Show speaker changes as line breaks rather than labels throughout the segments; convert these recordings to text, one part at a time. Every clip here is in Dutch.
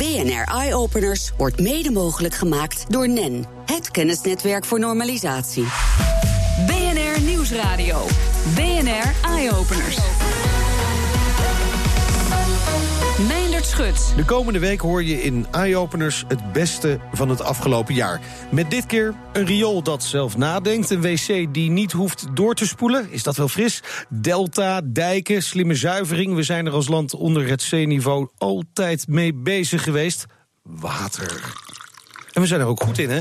BNR Eye Openers wordt mede mogelijk gemaakt door NEN, het kennisnetwerk voor normalisatie.
BNR Nieuwsradio. BNR Eye Openers.
De komende week hoor je in Eye-Openers het beste van het afgelopen jaar. Met dit keer een riool dat zelf nadenkt. Een wc die niet hoeft door te spoelen. Is dat wel fris? Delta, dijken, slimme zuivering. We zijn er als land onder het zeeniveau altijd mee bezig geweest. Water. En we zijn er ook goed in, hè?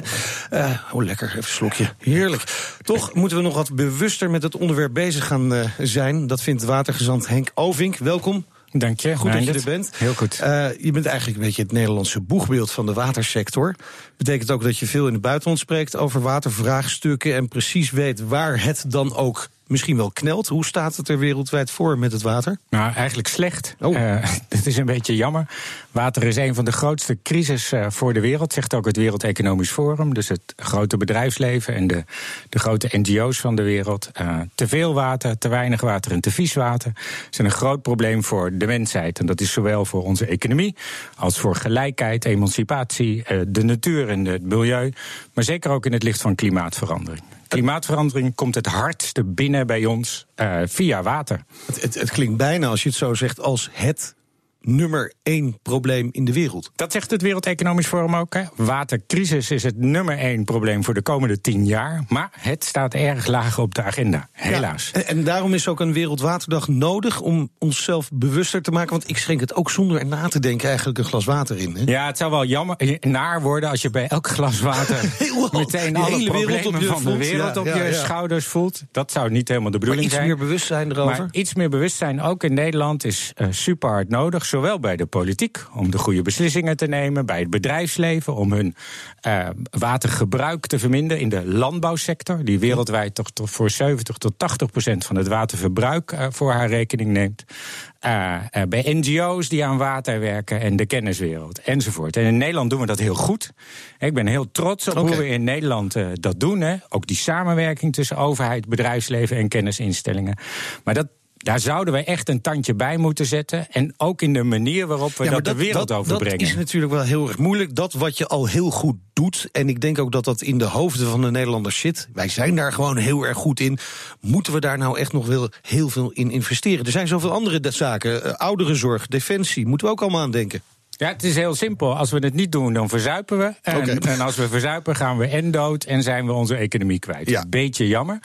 Uh, oh, lekker, even een slokje. Heerlijk. Toch moeten we nog wat bewuster met het onderwerp bezig gaan uh, zijn. Dat vindt watergezant Henk Ovink. Welkom.
Dank je.
Goed dat je er bent.
Heel goed. Uh,
je bent eigenlijk een beetje het Nederlandse boegbeeld van de watersector. Betekent ook dat je veel in het buitenland spreekt over watervraagstukken en precies weet waar het dan ook misschien wel knelt. Hoe staat het er wereldwijd voor met het water?
Nou, eigenlijk slecht. Oh. Uh, het is een beetje jammer. Water is een van de grootste crisis uh, voor de wereld, zegt ook het Wereld Economisch Forum. Dus het grote bedrijfsleven en de, de grote NGO's van de wereld. Uh, te veel water, te weinig water en te vies water zijn een groot probleem voor de mensheid. En dat is zowel voor onze economie als voor gelijkheid, emancipatie, de natuur en het milieu. Maar zeker ook in het licht van klimaatverandering. Klimaatverandering komt het hardste binnen bij ons uh, via water.
Het, het, het, klinkt bijna, als je het zo zegt, als het nummer één probleem in de wereld.
Dat zegt het Wereld Economisch Forum ook. Hè? Watercrisis is het nummer één probleem voor de komende tien jaar. Maar het staat erg laag op de agenda, helaas.
Ja, en, en, daarom is ook een Wereldwaterdag nodig om onszelf bewuster te maken. Want ik schenk het ook zonder er na te denken eigenlijk een glas water in. Hè?
Ja, het zou wel jammer, eh, naar worden als je bij elk glas water meteen alle problemen van de wereld op je schouders voelt. Dat zou niet helemaal de bedoeling
zijn.
iets
meer bewustzijn erover.
Maar iets meer bewustzijn, ook in Nederland, is uh, super hard nodig zowel bij de politiek om de goede beslissingen te nemen, bij het bedrijfsleven om hun uh, watergebruik te verminderen in de landbouwsector, die wereldwijd toch, toch voor 70 tot 80 procent van het waterverbruik uh, voor haar rekening neemt. Uh, bij NGO's die aan water werken en de kenniswereld enzovoort. En in Nederland doen we dat heel goed. Ik ben heel trots op okay. hoe we in Nederland dat doen. Hè. Ook die samenwerking tussen overheid, bedrijfsleven en kennisinstellingen. Maar dat, daar zouden we echt een tandje bij moeten zetten. En ook in de manier waarop we ja, dat, dat, de wereld
dat,
overbrengen.
Dat is natuurlijk wel heel erg moeilijk. Dat wat je al heel goed doet. En ik denk ook dat dat in de hoofden van de Nederlanders zit. Wij zijn daar gewoon heel erg goed in. Moeten we daar nou echt nog wel heel veel in investeren? Er zijn zoveel andere zaken. Uh, ouderenzorg, defensie. Moeten we ook allemaal aan denken.
Ja, het is heel simpel. Als we het niet doen, dan verzuipen we. En, okay. en als we verzuipen, gaan we en dood en zijn we onze economie kwijt. Ja. Beetje jammer.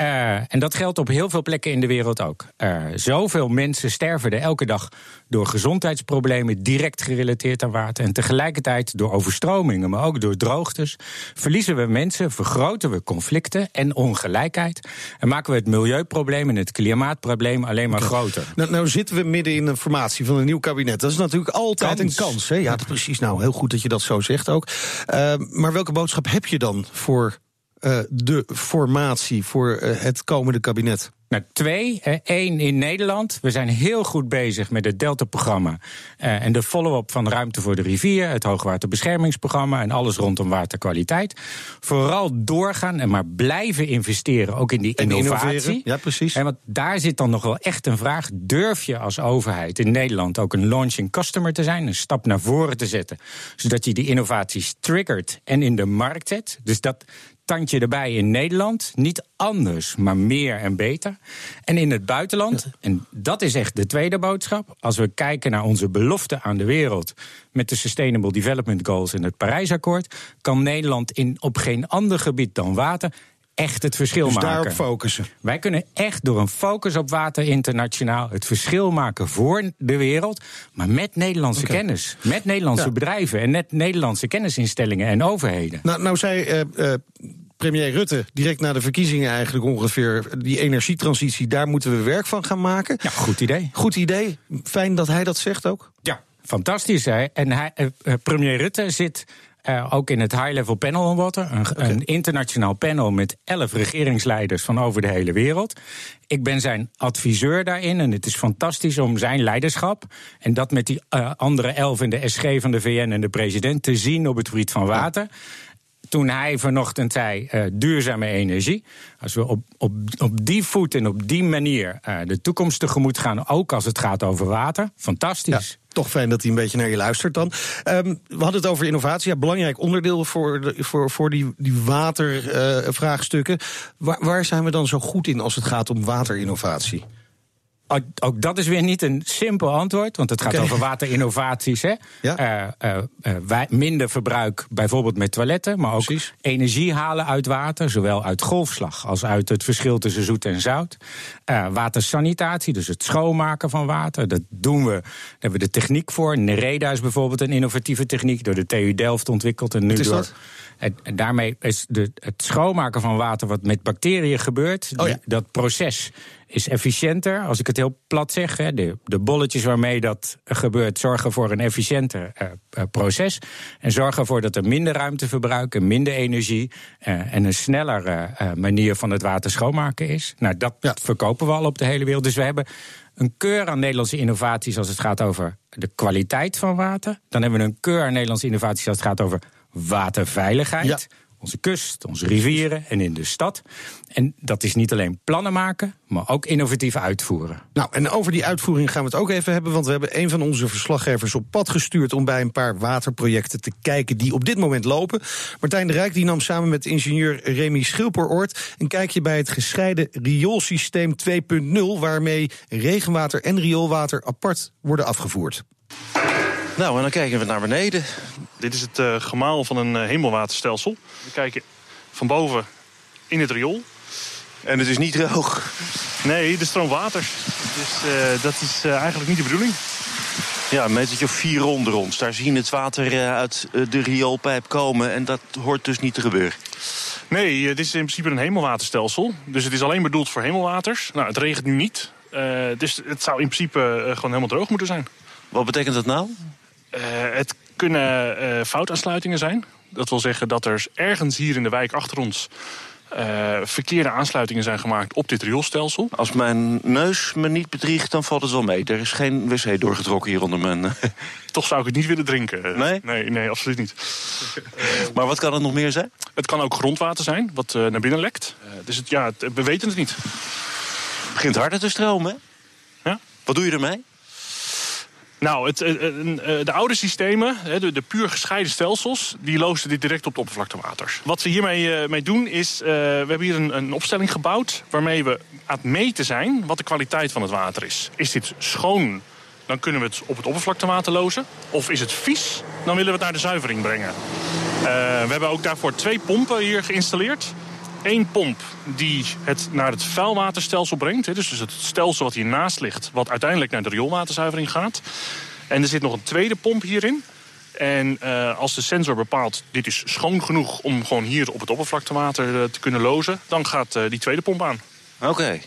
Uh, en dat geldt op heel veel plekken in de wereld ook. Uh, zoveel mensen sterven er elke dag door gezondheidsproblemen direct gerelateerd aan water. En tegelijkertijd door overstromingen, maar ook door droogtes. Verliezen we mensen, vergroten we conflicten en ongelijkheid. En maken we het milieuprobleem en het klimaatprobleem alleen maar okay. groter.
Nou, nou zitten we midden in een formatie van een nieuw kabinet. Dat is natuurlijk altijd een kans. Hè? Ja, precies. Nou, heel goed dat je dat zo zegt ook. Uh, maar welke boodschap heb je dan voor uh, de formatie, voor uh, het komende kabinet?
Nou, twee. Eén in Nederland. We zijn heel goed bezig met het Delta-programma. Uh, en de follow-up van Ruimte voor de Rivier, het Hoogwaterbeschermingsprogramma en alles rondom waterkwaliteit. Vooral doorgaan en maar blijven investeren, ook in die
en
innovatie.
Innoveren. Ja, precies.
En want daar zit dan nog wel echt een vraag. Durf je als overheid in Nederland ook een launching customer te zijn, een stap naar voren te zetten, zodat je die innovaties triggert en in de markt zet? Dus dat, tandje erbij in Nederland. Niet anders, maar meer en beter. En in het buitenland, en dat is echt de tweede boodschap. Als we kijken naar onze belofte aan de wereld met de Sustainable Development Goals en het Parijsakkoord, kan Nederland in, op geen ander gebied dan water echt het verschil
dus
maken.
daarop focussen.
Wij kunnen echt door een focus op water internationaal het verschil maken voor de wereld, maar met Nederlandse okay. kennis, met Nederlandse ja. bedrijven en met Nederlandse kennisinstellingen en overheden.
Nou, nou zei uh, uh, premier Rutte direct na de verkiezingen eigenlijk ongeveer die energietransitie, daar moeten we werk van gaan maken.
Ja, goed idee.
Goed idee. Fijn dat hij dat zegt ook.
Ja, fantastisch. Hè? En hij, uh, premier Rutte zit uh, ook in het High Level Panel on Water. Een, okay. een, internationaal panel met elf regeringsleiders van over de hele wereld. Ik ben zijn adviseur daarin en het is fantastisch om zijn leiderschap... en dat met die uh, andere elf in de SG van de VN en de president... te zien op het gebied van water... Ja toen hij vanochtend zei uh, duurzame energie. Als we op, op, op die voet en op die manier uh, de toekomst tegemoet gaan, ook als het gaat over water, fantastisch.
Ja. Toch fijn dat hij een beetje naar je luistert dan. Um, we hadden het over innovatie. Ja, belangrijk onderdeel voor, de, voor, voor die, die watervraagstukken. Uh, waar, waar zijn we dan zo goed in als het gaat om waterinnovatie?
Ook, dat is weer niet een simpel antwoord, want het gaat over waterinnovaties. Hè? Ja. Uh, uh, minder verbruik bijvoorbeeld met toiletten, maar ook Precies. energie halen uit water, zowel uit golfslag als uit het verschil tussen zoet en zout. watersanitatie, dus het schoonmaken van water, dat doen we. Daar hebben we de techniek voor. Nereda is bijvoorbeeld een innovatieve techniek door de TU Delft ontwikkeld en nu door. Dat? En, daarmee is de, het schoonmaken van water wat met bacteriën gebeurt, oh ja. dat proces is efficiënter. Als ik het heel plat zeg, de, de bolletjes waarmee dat gebeurt zorgen voor een efficiënter uh, proces. En zorgen ervoor dat er minder ruimteverbruik en minder energie uh, en een snellere manier van het water schoonmaken is. Nou, dat verkopen we al op de hele wereld. Dus we hebben een keur aan Nederlandse innovaties als het gaat over de kwaliteit van water. Dan hebben we een keur aan Nederlandse innovaties als het gaat over waterveiligheid onze kust, onze rivieren en in de stad. En dat is niet alleen plannen maken, maar ook innovatief uitvoeren.
Nou, en over die uitvoering gaan we het ook even hebben. Want we hebben een van onze verslaggevers op pad gestuurd om bij een paar waterprojecten te kijken die op dit moment lopen. Martijn de Rijk die nam samen met ingenieur Remy Schilperoort een kijkje bij het gescheiden rioolsysteem 2.0, waarmee regenwater en rioolwater apart worden afgevoerd.
Nou, en dan kijken we naar beneden.
Dit is het uh, gemaal van een uh, hemelwaterstelsel. We kijken van boven in het riool.
En het is niet droog.
Nee, er stroomt water. Dus uh, dat is eigenlijk niet de bedoeling.
Ja, een metertje of vier onder ons. Daar zien het water uit de rioolpijp komen. En dat hoort dus niet te gebeuren.
Nee, dit is in principe een hemelwaterstelsel. Dus het is alleen bedoeld voor hemelwaters. Nou, het regent nu niet. dus het zou in principe gewoon helemaal droog moeten zijn.
Wat betekent dat nou?
Uh, het kunnen uh, foutaansluitingen zijn. Dat wil zeggen dat er ergens hier in de wijk achter ons... Uh, verkeerde aansluitingen zijn gemaakt op dit rioolstelsel.
Als mijn neus me niet bedriegt, dan valt het wel mee. Er is geen wc doorgetrokken hier onder mijn...
Toch zou ik het niet willen drinken.
Nee?
Nee, nee absoluut niet.
maar wat kan het nog meer zijn?
Het kan ook grondwater zijn, wat naar binnen lekt. dus het, ja, we weten het niet.
Het begint harder te stromen,
Ja.
Wat doe je ermee?
Nou, het, eh, de oude systemen, de, puur gescheiden stelsels, die loosden dit direct op de oppervlaktewater. Wat we hiermee mee doen is, we hebben hier een, een, opstelling gebouwd waarmee we aan het meten zijn wat de kwaliteit van het water is. Is dit schoon, dan kunnen we het op het oppervlaktewater lozen. Of is het vies, dan willen we het naar de zuivering brengen. we hebben ook daarvoor twee pompen hier geïnstalleerd één pomp die het naar het vuilwaterstelsel brengt. Dus het stelsel wat hiernaast ligt, wat uiteindelijk naar de rioolwaterzuivering gaat. En er zit nog een tweede pomp hierin. En uh, als de sensor bepaalt, dit is schoon genoeg om gewoon hier op het oppervlaktewater uh, te kunnen lozen, dan gaat uh, die tweede pomp aan.
Oké.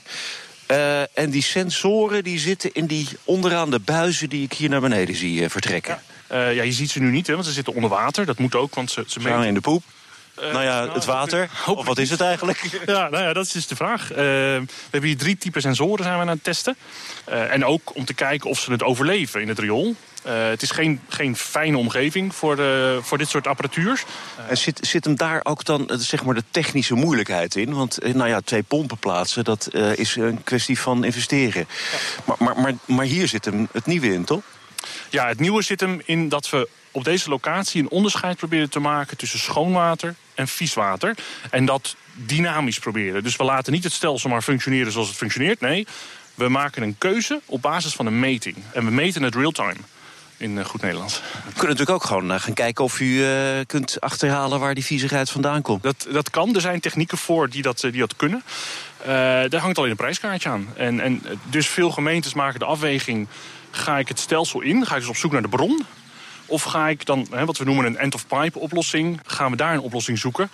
Okay. en die sensoren die zitten in die onderaan de buizen die ik hier naar beneden zie vertrekken.
Ja. ja, je ziet ze nu niet, hè, want ze zitten onder water. Dat moet ook, want ze, ze
meten... in de poep. Uh, nou ja, het water. Of wat is het eigenlijk?
Ja, nou ja, dat is dus de vraag. Uh, we hebben hier drie typen sensoren zijn we aan het testen. Uh, en ook om te kijken of ze het overleven in het riool. het is geen, geen fijne omgeving voor, de, voor dit soort apparatuur.
En zit, zit hem daar ook dan zeg maar de technische moeilijkheid in? Want nou ja, twee pompen plaatsen, dat is een kwestie van investeren. Ja. Maar, maar, maar, maar hier zit hem het nieuwe in, toch?
Ja, het nieuwe zit hem in dat we op deze locatie een onderscheid proberen te maken tussen schoonwater en vieswater. En dat dynamisch proberen. Dus we laten niet het stelsel maar functioneren zoals het functioneert. Nee, we maken een keuze op basis van een meting. En we meten het real-time. In eh, goed Nederlands.
We kunnen natuurlijk ook gewoon uh, gaan kijken of u uh, kunt achterhalen waar die viezigheid vandaan komt.
Dat, dat kan. Er zijn technieken voor die dat, die dat kunnen. daar hangt alleen een prijskaartje aan. En, en dus veel gemeentes maken de afweging Ga ik het stelsel in? Ga ik dus op zoek naar de bron? Of ga ik dan, hè, wat we noemen een end-of-pipe oplossing... gaan we daar een oplossing zoeken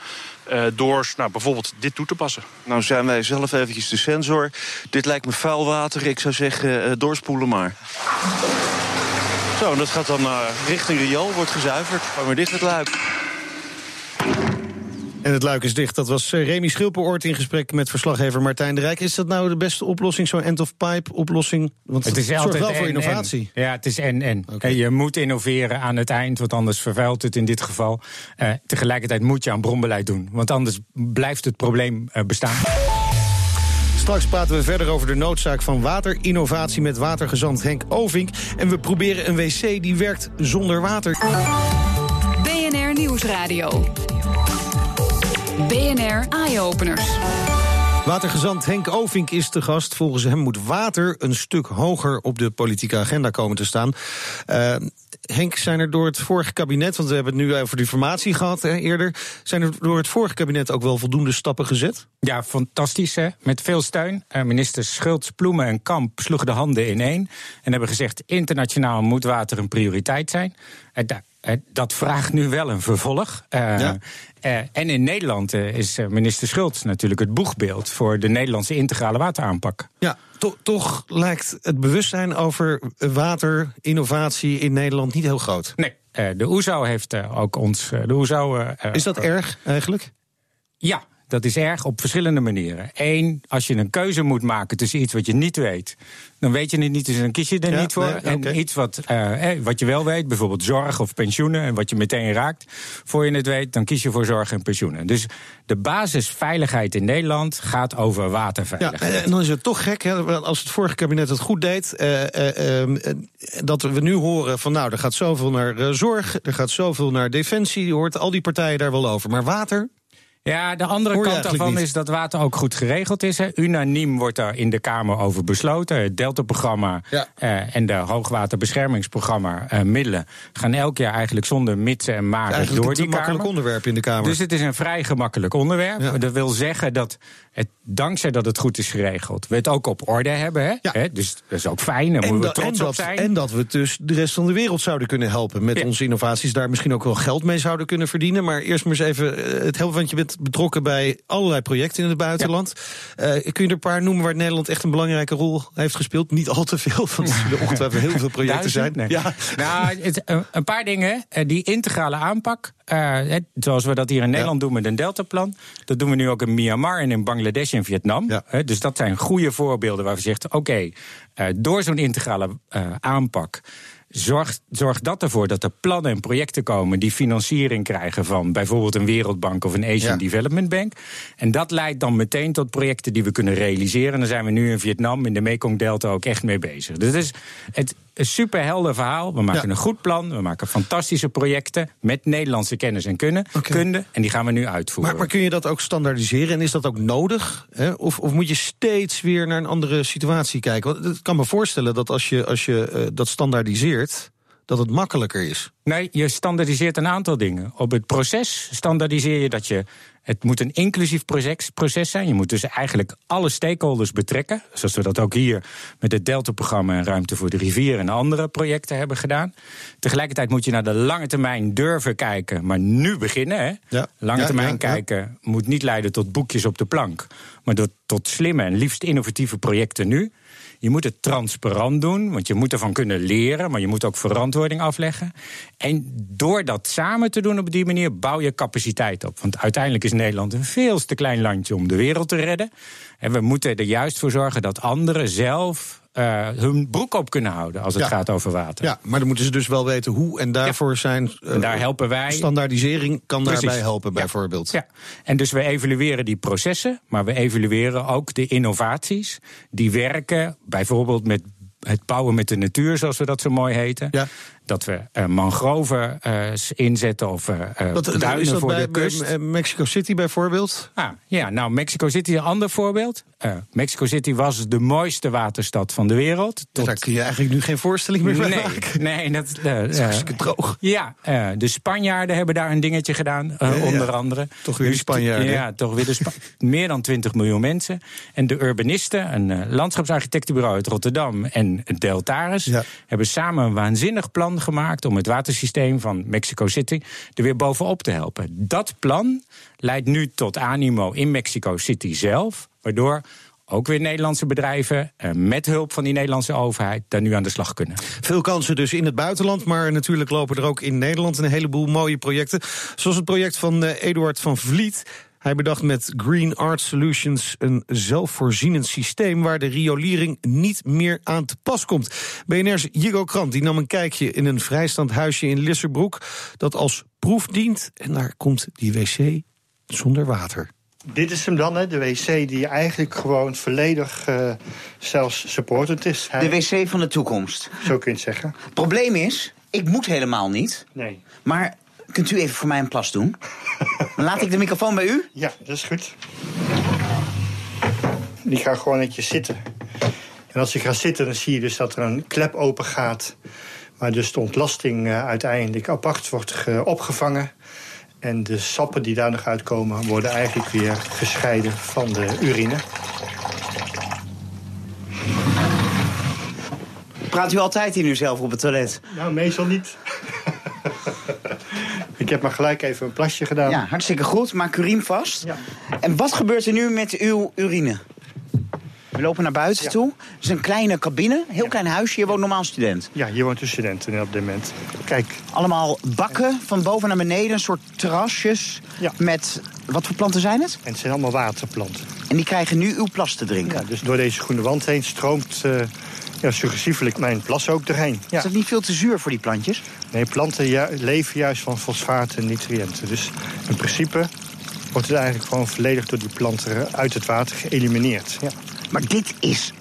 uh, door nou, bijvoorbeeld dit toe te passen.
Nou zijn wij zelf eventjes de sensor. Dit lijkt me vuil water. Ik zou zeggen, uh, doorspoelen maar. Zo, dat gaat dan uh, richting riool, wordt gezuiverd. Gaan we dicht het luik.
En het luik is dicht. Dat was eh, Remy Schilperoort in gesprek met verslaggever Martijn de Rijk. Is dat nou de beste oplossing, zo'n end-of-pipe oplossing? Want het is het altijd wel voor innovatie.
Ja, het is en-en. Okay. Je moet innoveren aan het eind, want anders vervuilt het in dit geval. Uh, tegelijkertijd moet je aan bronbeleid doen, want anders blijft het probleem uh, bestaan.
Straks praten we verder over de noodzaak van waterinnovatie met watergezant Henk Ovink. En we proberen een wc die werkt zonder water.
BNR Nieuwsradio. BNR Eye-Openers.
Watergezant Henk Ovink is te gast. Volgens hem moet water een stuk hoger op de politieke agenda komen te staan. Uh, Henk, zijn er door het vorige kabinet, want we hebben het nu over de formatie gehad hè, eerder, zijn er door het vorige kabinet ook wel voldoende stappen gezet?
Ja, fantastisch hè. Met veel steun. Uh, ministers Schultz, Ploemen en Kamp sloegen de handen ineen en hebben gezegd: internationaal moet water een prioriteit zijn. Uh, dat vraagt nu wel een vervolg. Ja? uh, en in Nederland uh, is minister Schultz natuurlijk het boegbeeld voor de Nederlandse integrale wateraanpak.
Ja, to toch lijkt het bewustzijn over waterinnovatie in Nederland niet heel groot.
Nee, de OESO heeft ook ons. de OESO,
is dat erg eigenlijk?
Ja, dat is erg op verschillende manieren. Eén, als je een keuze moet maken tussen iets wat je niet weet, dan weet je het niet, dus dan kies je er ja, niet voor. Nee, en okay. iets wat, uh, wat je wel weet, bijvoorbeeld zorg of pensioenen, en wat je meteen raakt, voor je het weet, dan kies je voor zorg en pensioenen. Dus de basisveiligheid in Nederland gaat over waterveiligheid.
Ja, en dan is het toch gek, hè, als het vorige kabinet het goed deed, uh, uh, dat we nu horen van nou, er gaat zoveel naar zorg, er gaat zoveel naar defensie, je hoort al die partijen daar wel over. Maar water,
ja, de andere kant daarvan is dat water ook goed geregeld is. Hè. Unaniem wordt daar in de Kamer over besloten. Het Delta-programma ja. uh, en de hoogwaterbeschermingsprogramma uh, middelen gaan elk jaar eigenlijk zonder mitsen en maren door die
een makkelijk onderwerp in de Kamer.
Dus het is een vrij gemakkelijk onderwerp. Ja. Dat wil zeggen dat het, dankzij dat het goed is geregeld, we het ook op orde hebben. Hè? Ja. Dus dat is ook fijn, daar moeten we trots op
zijn. En dat we dus de rest van de wereld zouden kunnen helpen met onze innovaties. Daar misschien ook wel geld mee zouden kunnen verdienen. Maar eerst maar eens even het helpen, want je bent betrokken bij allerlei projecten in het buitenland. Ja. Uh, kun je er een paar noemen waar Nederland echt een belangrijke rol heeft gespeeld? Niet al te veel, want er zullen ongetwijfeld heel veel projecten zijn.
Nee. Ja. Nou, het, een paar dingen. Eh, die integrale aanpak, uh, zoals we dat hier in Nederland ja. doen met een Deltaplan. Dat doen we nu ook in Myanmar en in Bangladesh en Vietnam. Ja. Dus dat zijn goede voorbeelden waar we zeggen: oké, okay, uh, door zo'n integrale aanpak Zorg, zorg dat ervoor dat er plannen en projecten komen die financiering krijgen van bijvoorbeeld een Wereldbank of een Asian ja. Development Bank. En dat leidt dan meteen tot projecten die we kunnen realiseren. En daar zijn we nu in Vietnam, in de Mekong Delta ook echt mee bezig. Dus het, een superhelder verhaal. We maken ja. een goed plan, we maken fantastische projecten met Nederlandse kennis en kunnen, okay. kunde. En die gaan we nu uitvoeren.
Maar, maar, kun je dat ook standaardiseren en is dat ook nodig? Hè? Of, of, moet je steeds weer naar een andere situatie kijken? Want ik kan me voorstellen dat als je, als je uh, dat standaardiseert dat het makkelijker is.
Nee, je standaardiseert een aantal dingen. Op het proces standaardiseer je dat je. Het moet een inclusief proces, proces zijn. Je moet dus eigenlijk alle stakeholders betrekken. Zoals we dat ook hier met het Delta-programma en Ruimte voor de Rivier en andere projecten hebben gedaan. Tegelijkertijd moet je naar de lange termijn durven kijken, maar nu beginnen. Hè? Ja. Lange ja, termijn ja, kijken moet niet leiden tot boekjes op de plank, maar tot slimme en liefst innovatieve projecten nu. Je moet het transparant doen, want je moet ervan kunnen leren, maar je moet ook verantwoording afleggen. En door dat samen te doen op die manier bouw je capaciteit op. Want uiteindelijk is Nederland een veel te klein landje om de wereld te redden. En we moeten er juist voor zorgen dat anderen zelf uh, hun broek op kunnen houden als het ja. gaat over water.
Ja, maar dan moeten ze dus wel weten hoe en daarvoor ja. zijn.
Uh, en daar helpen wij.
Standaardisering kan Precies. daarbij helpen, bijvoorbeeld.
Ja, en dus we evalueren die processen, maar we evalueren ook de innovaties die werken, bijvoorbeeld met het bouwen met de natuur, zoals we dat zo mooi heten. Ja. Dat we uh, mangroven uh, inzetten of uh, dat, duinen
is dat
voor
bij,
de kust.
Bij Mexico City bijvoorbeeld?
Ah, ja, nou, Mexico City een ander voorbeeld. Mexico City was de mooiste waterstad van de wereld.
Tot... Daar kun je eigenlijk nu geen voorstelling meer van
nee,
maken.
Nee, dat,
dat is hartstikke droog.
Ja, de Spanjaarden hebben daar een dingetje gedaan, ja, onder andere.
Toch weer de Spanjaarden.
Ja, toch weer de Spa Meer dan 20 miljoen mensen. En de urbanisten, een landschapsarchitectenbureau uit Rotterdam en Deltaris, ja. hebben samen een waanzinnig plan gemaakt om het watersysteem van Mexico City er weer bovenop te helpen. Dat plan leidt nu tot animo in Mexico City zelf, waardoor ook weer Nederlandse bedrijven eh, met hulp van die Nederlandse overheid daar nu aan de slag kunnen.
Veel kansen dus in het buitenland, maar natuurlijk lopen er ook in Nederland een heleboel mooie projecten. Zoals het project van uh, Eduard van Vliet. Hij bedacht met Green Art Solutions een zelfvoorzienend systeem waar de riolering niet meer aan te pas komt. BNR's Jigo Krant die nam een kijkje in een vrijstand huisje in Lisserbroek dat als proef dient en daar komt die wc zonder water.
Dit is hem dan, hè, de wc die eigenlijk gewoon volledig uh, zelfs supported is.
De wc van de toekomst.
Zo kun je het zeggen.
Probleem is, ik moet helemaal niet.
Nee.
Maar kunt u even voor mij een plas doen? Dan laat ik de microfoon bij u.
Ja, dat is goed. Die gaat gewoon netjes zitten. En als je gaat zitten, dan zie je dus dat er een klep open gaat. Waar dus de ontlasting uh, uiteindelijk apart wordt opgevangen. En de sappen die daar nog uitkomen, worden eigenlijk weer gescheiden van de urine.
Praat u altijd in uzelf op het toilet?
Nou, meestal niet. Heb maar gelijk even een plasje gedaan.
Ja, hartstikke goed. Maak uw riem vast. Ja. En wat gebeurt er nu met uw urine? We lopen naar buiten toe. Het is een kleine cabine, heel klein huisje. Je woont normaal student.
Ja, hier woont een student op dit moment. Kijk.
Allemaal bakken van boven naar beneden, een soort terrasjes. Ja. Met, wat voor planten zijn het?
En het zijn allemaal waterplanten.
En die krijgen nu uw plas te drinken?
Ja, dus door deze groene wand heen stroomt uh, ja, suggestiefelijk mijn plas ook erheen. Ja.
Is dat niet veel te zuur voor die plantjes?
Nee, planten ja, leven juist van fosfaat en nutriënten. Dus in principe wordt het eigenlijk gewoon volledig door die planten uit het water geëlimineerd. Ja.
Maar dit is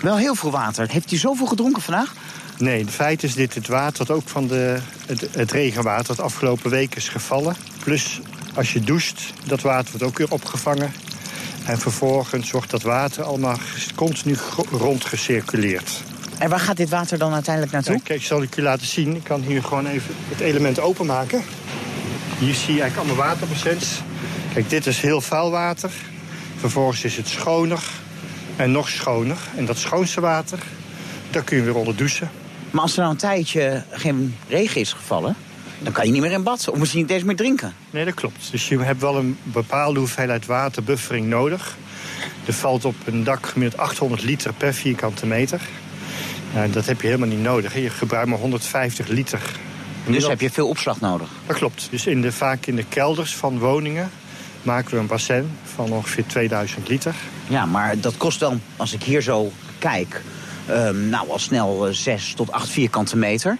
wel heel veel water. Heeft u zoveel gedronken vandaag?
Nee, in feite is dit het water dat ook van de, het, het regenwater dat afgelopen week is gevallen. Plus als je doucht, dat water wordt ook weer opgevangen. En vervolgens wordt dat water allemaal continu rondgecirculeerd.
En waar gaat dit water dan uiteindelijk naartoe?
kijk, zal ik je laten zien. Ik kan hier gewoon even het element openmaken. Hier zie je eigenlijk allemaal waterpercents. Kijk, dit is heel vuil water. Vervolgens is het schoner en nog schoner. En dat schoonste water, daar kun je weer onder douchen.
Maar als er nou een tijdje geen regen is gevallen... dan kan je niet meer in bad, of misschien niet eens meer drinken.
Nee, dat klopt. Dus je hebt wel een bepaalde hoeveelheid waterbuffering nodig. Er valt op een dak gemiddeld 800 liter per vierkante meter. Nou, dat heb je helemaal niet nodig. Je gebruikt maar 150 liter.
Dus heb je veel opslag nodig?
Dat klopt. Dus in de, vaak in de kelders van woningen maken we een bassin van ongeveer 2000 liter.
Ja, maar dat kost dan, als ik hier zo kijk, um, nou al snel 6 tot 8 vierkante meter.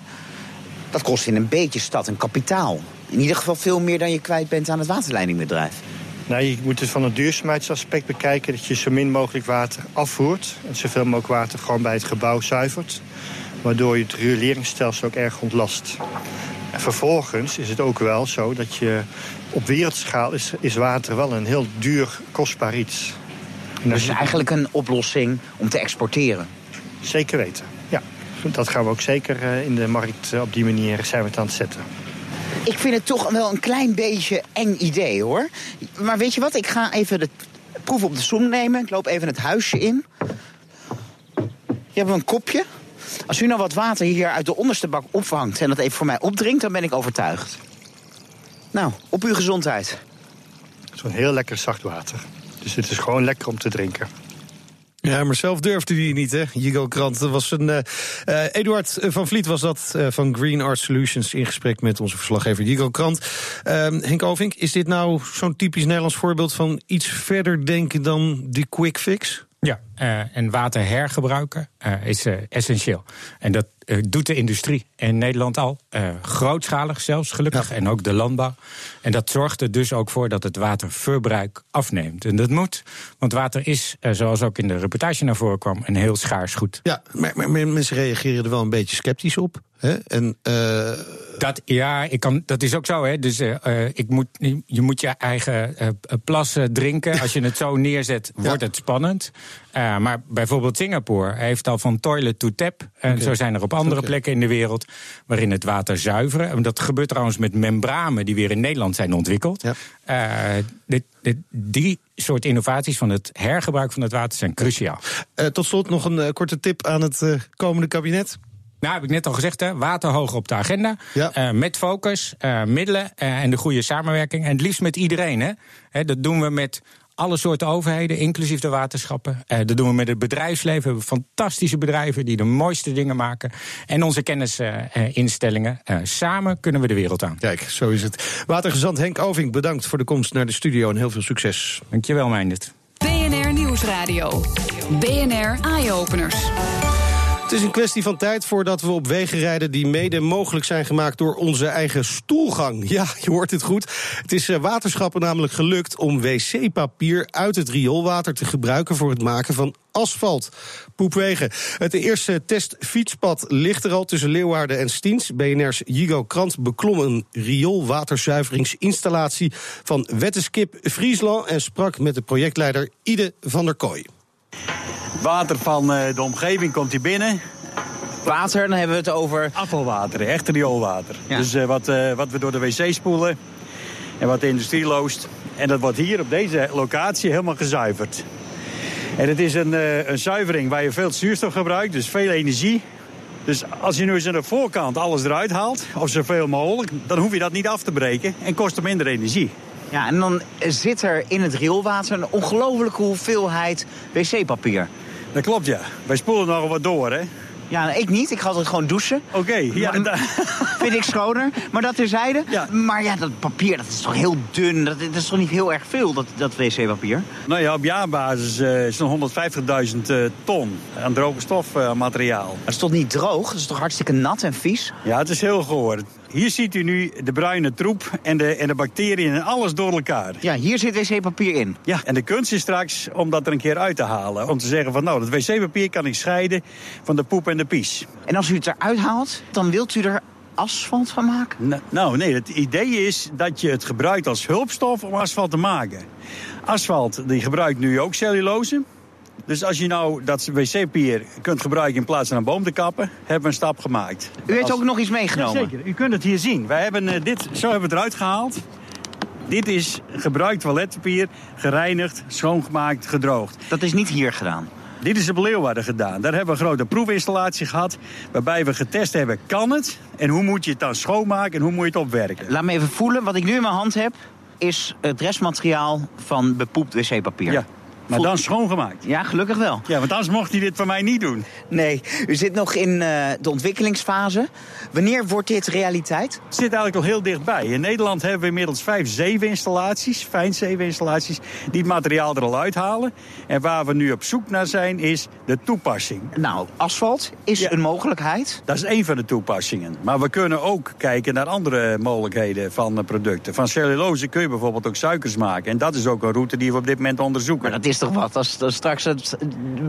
Dat kost in een beetje stad een kapitaal. In ieder geval veel meer dan je kwijt bent aan het waterleidingbedrijf.
Nou, je moet het van het duurzaamheidsaspect bekijken... dat je zo min mogelijk water afvoert... en zoveel mogelijk water gewoon bij het gebouw zuivert... waardoor je het rioleringsstelsel ook erg ontlast. En vervolgens is het ook wel zo dat je op wereldschaal is, is water wel een heel duur, kostbaar iets.
Dus eigenlijk een oplossing om te exporteren?
Zeker weten. Dat gaan we ook zeker eh, in de markt eh, op die manier zijn we het aan het zetten.
Ik vind het toch wel een klein beetje eng idee, hoor. Maar weet je wat, ik ga even de proef op de som nemen. Ik loop even het huisje in. Hier hebben we een kopje. Als u nou wat water hier uit de onderste bak opvangt... en dat even voor mij opdrinkt, dan ben ik overtuigd. Nou, op uw gezondheid.
Het is een heel lekker zacht water. Dus het is gewoon lekker om te drinken.
Ja, maar zelf durfde hij niet, hè? Jigo Krant. Dat was een, uh, Eduard van Vliet was dat uh, van Green Art Solutions... in gesprek met onze verslaggever Jigo Krant. Henk Ovink, is dit nou zo'n typisch Nederlands voorbeeld... van iets verder denken dan die quick fix?
Ja, uh, en water hergebruiken uh, is uh, essentieel. En dat doet de industrie in Nederland al. grootschalig zelfs, gelukkig. En ook de landbouw. En dat zorgt er dus ook voor dat het waterverbruik afneemt. En dat moet, want water is, zoals ook in de reportage naar voren kwam, een heel schaars goed.
Ja, maar, maar mensen reageren er wel een beetje sceptisch op. Hè? En,
dat, ja, ik kan, dat is ook zo. Hè? Dus ik moet, je moet je eigen uh, plas drinken. Als je het zo neerzet, wordt het spannend. Maar bijvoorbeeld Singapore heeft al van toilet to tap. En okay. zo zijn er op andere okay. plekken in de wereld waarin het water zuiveren. En dat gebeurt trouwens met membranen die weer in Nederland zijn ontwikkeld. Ja. Dit, dit, die soort innovaties van het hergebruik van het water zijn cruciaal.
tot slot nog een korte tip aan het komende kabinet.
Nou, heb ik net al gezegd, hè, water hoog op de agenda. Ja. Uh, met focus, uh, middelen uh, en de goede samenwerking. En het liefst met iedereen. Hè. Hè, dat doen we met alle soorten overheden, inclusief de waterschappen. dat doen we met het bedrijfsleven. We hebben fantastische bedrijven die de mooiste dingen maken. En onze kennisinstellingen. samen kunnen we de wereld aan.
Kijk, zo is het. Watergezant Henk Oving, bedankt voor de komst naar de studio en heel veel succes.
Dankjewel, Meindert.
BNR Nieuwsradio. BNR Eye Openers.
Het is een kwestie van tijd voordat we op wegen rijden die mede mogelijk zijn gemaakt door onze eigen stoelgang. Ja, je hoort het goed. Het is eh, waterschappen namelijk gelukt om wc-papier uit het rioolwater te gebruiken voor het maken van asfalt. Poepwegen. Het eerste testfietspad ligt er al tussen Leeuwarden en Stiens. BNR's Jigo Krant beklom een rioolwaterzuiveringsinstallatie van Wetteskip Friesland en sprak met de projectleider Ide van der Kooi.
Water van eh, de omgeving komt hier binnen.
Water, dan hebben we het over...
Afvalwater, echt rioolwater.
Ja.
Dus eh, wat, eh, wat we door de wc spoelen en wat de industrie loost. En dat wordt hier op deze locatie helemaal gezuiverd. En het is een, een zuivering waar je veel zuurstof gebruikt, dus veel energie. Dus als je nu eens aan de voorkant alles eruit haalt, of zoveel mogelijk... dan hoef je dat niet af te breken en kost het minder energie.
Ja, en dan zit er in het rioolwater een ongelofelijke hoeveelheid wc-papier.
Dat klopt, ja. Wij spoelen nog wat door, hè.
Ja, ik niet. Ik ga altijd gewoon douchen.
Oké, ja, en da-
Vind ik schoner. Maar dat terzijde.
Ja.
Maar ja, dat papier, dat is toch heel dun. Dat, dat is toch niet heel erg veel, dat, dat wc-papier?
Nou ja, op jaarbasis eh, is het 150.000 eh, ton aan droge stofmateriaal.
Dat is toch niet droog? Dat is toch hartstikke nat en vies?
ja, het is heel gehoord. Hier ziet u nu de bruine troep en de, en de bacteriën en alles door elkaar.
Ja, hier zit wc-papier in.
Ja, en de kunst is straks om dat er een keer uit te halen. Om te zeggen van nou, dat wc-papier kan ik scheiden van de poep en de pies.
En als u het eruit haalt, dan wilt u er asfalt van maken?
N- Nou, nee, het idee is dat je het gebruikt als hulpstof om asfalt te maken. Asfalt, die gebruikt nu ook cellulose. Dus als je nou dat wc-papier kunt gebruiken in plaats van een boom te kappen, hebben we een stap gemaakt.
U heeft
Als-
ook nog iets meegenomen.
Zeker, u kunt het hier zien. Wij hebben eh, dit, zo hebben we het eruit gehaald. Dit is gebruikt toiletpapier, gereinigd, schoongemaakt, gedroogd.
Dat is niet hier gedaan.
Dit is op Leeuwarden gedaan. Daar hebben we een grote proefinstallatie gehad. Waarbij we getest hebben, kan het? En hoe moet je het dan schoonmaken en hoe moet je het opwerken?
Laat me even voelen. Wat ik nu in mijn hand heb, is het restmateriaal van bepoept wc-papier.
Ja, maar dan schoongemaakt.
Ja, gelukkig wel.
Ja, want anders mocht hij dit van mij niet doen.
Nee, u zit nog in eh, de ontwikkelingsfase. Wanneer wordt dit realiteit?
Het zit eigenlijk al heel dichtbij. In Nederland hebben we inmiddels vijf zeeweninstallaties, fijnzeeweninstallaties, die het materiaal er al uithalen. En waar we nu op zoek naar zijn, is de toepassing.
Nou, asfalt is
Ja.
een mogelijkheid.
Dat is één van de toepassingen. Maar we kunnen ook kijken naar andere mogelijkheden van eh, producten. Van cellulose kun je bijvoorbeeld ook suikers maken. En dat is ook een route die we op dit moment onderzoeken.
Maar dat is toch wat? Als, als straks het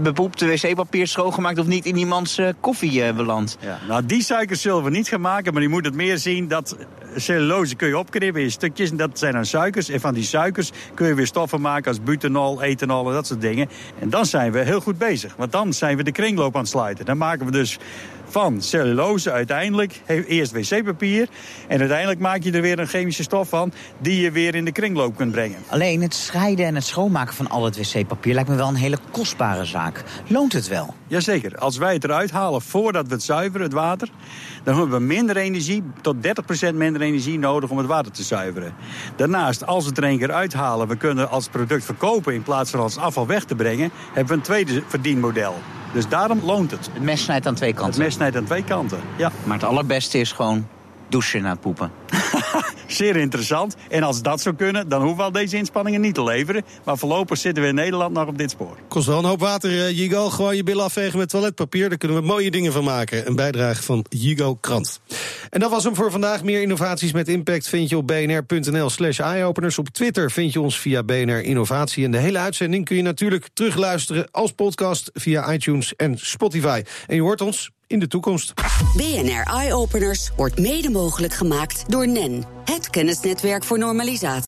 bepoepte wc-papier schoongemaakt of niet in iemands eh, koffie eh, belandt.
Nou, die suikers zullen we niet gaan maken, maar je moet het meer zien dat cellulose kun je opknippen in stukjes en dat zijn dan suikers. En van die suikers kun je weer stoffen maken als butanol, ethanol en dat soort dingen. En dan zijn we heel goed bezig, want dan zijn we de kringloop aan het sluiten. Dan maken we dus van cellulose uiteindelijk eerst wc-papier en uiteindelijk maak je er weer een chemische stof van die je weer in de kringloop kunt brengen.
Alleen het scheiden en het schoonmaken van al het wc-papier lijkt me wel een hele kostbare zaak. Loont het wel?
Jazeker, als wij het eruit halen voordat we het zuiveren, het water... dan hebben we minder energie, tot 30% minder energie nodig om het water te zuiveren. Daarnaast, als we het er één keer uithalen... we kunnen als product verkopen in plaats van als afval weg te brengen... hebben we een tweede verdienmodel. Dus daarom loont het.
Het mes snijdt aan twee
Het
kanten.
mes snijdt aan twee kanten. Ja,
Maar het allerbeste is gewoon douchen na het poepen.
zeer interessant. En als dat zou kunnen, dan hoeven we al deze inspanningen niet te leveren. Maar voorlopig zitten we in Nederland nog op dit spoor.
Kost wel een hoop water, eh, Jigo. Gewoon je billen afvegen met toiletpapier. Daar kunnen we mooie dingen van maken. Een bijdrage van Jigo Krant. En dat was hem voor vandaag. Meer innovaties met impact vind je op bnr.nl slash eyeopeners. Op Twitter vind je ons via BNR Innovatie. En de hele uitzending kun je natuurlijk terugluisteren als podcast via iTunes en Spotify. En je hoort ons in de toekomst.
BNR Eye Openers wordt mede mogelijk gemaakt door NEN, het kennisnetwerk voor normalisatie.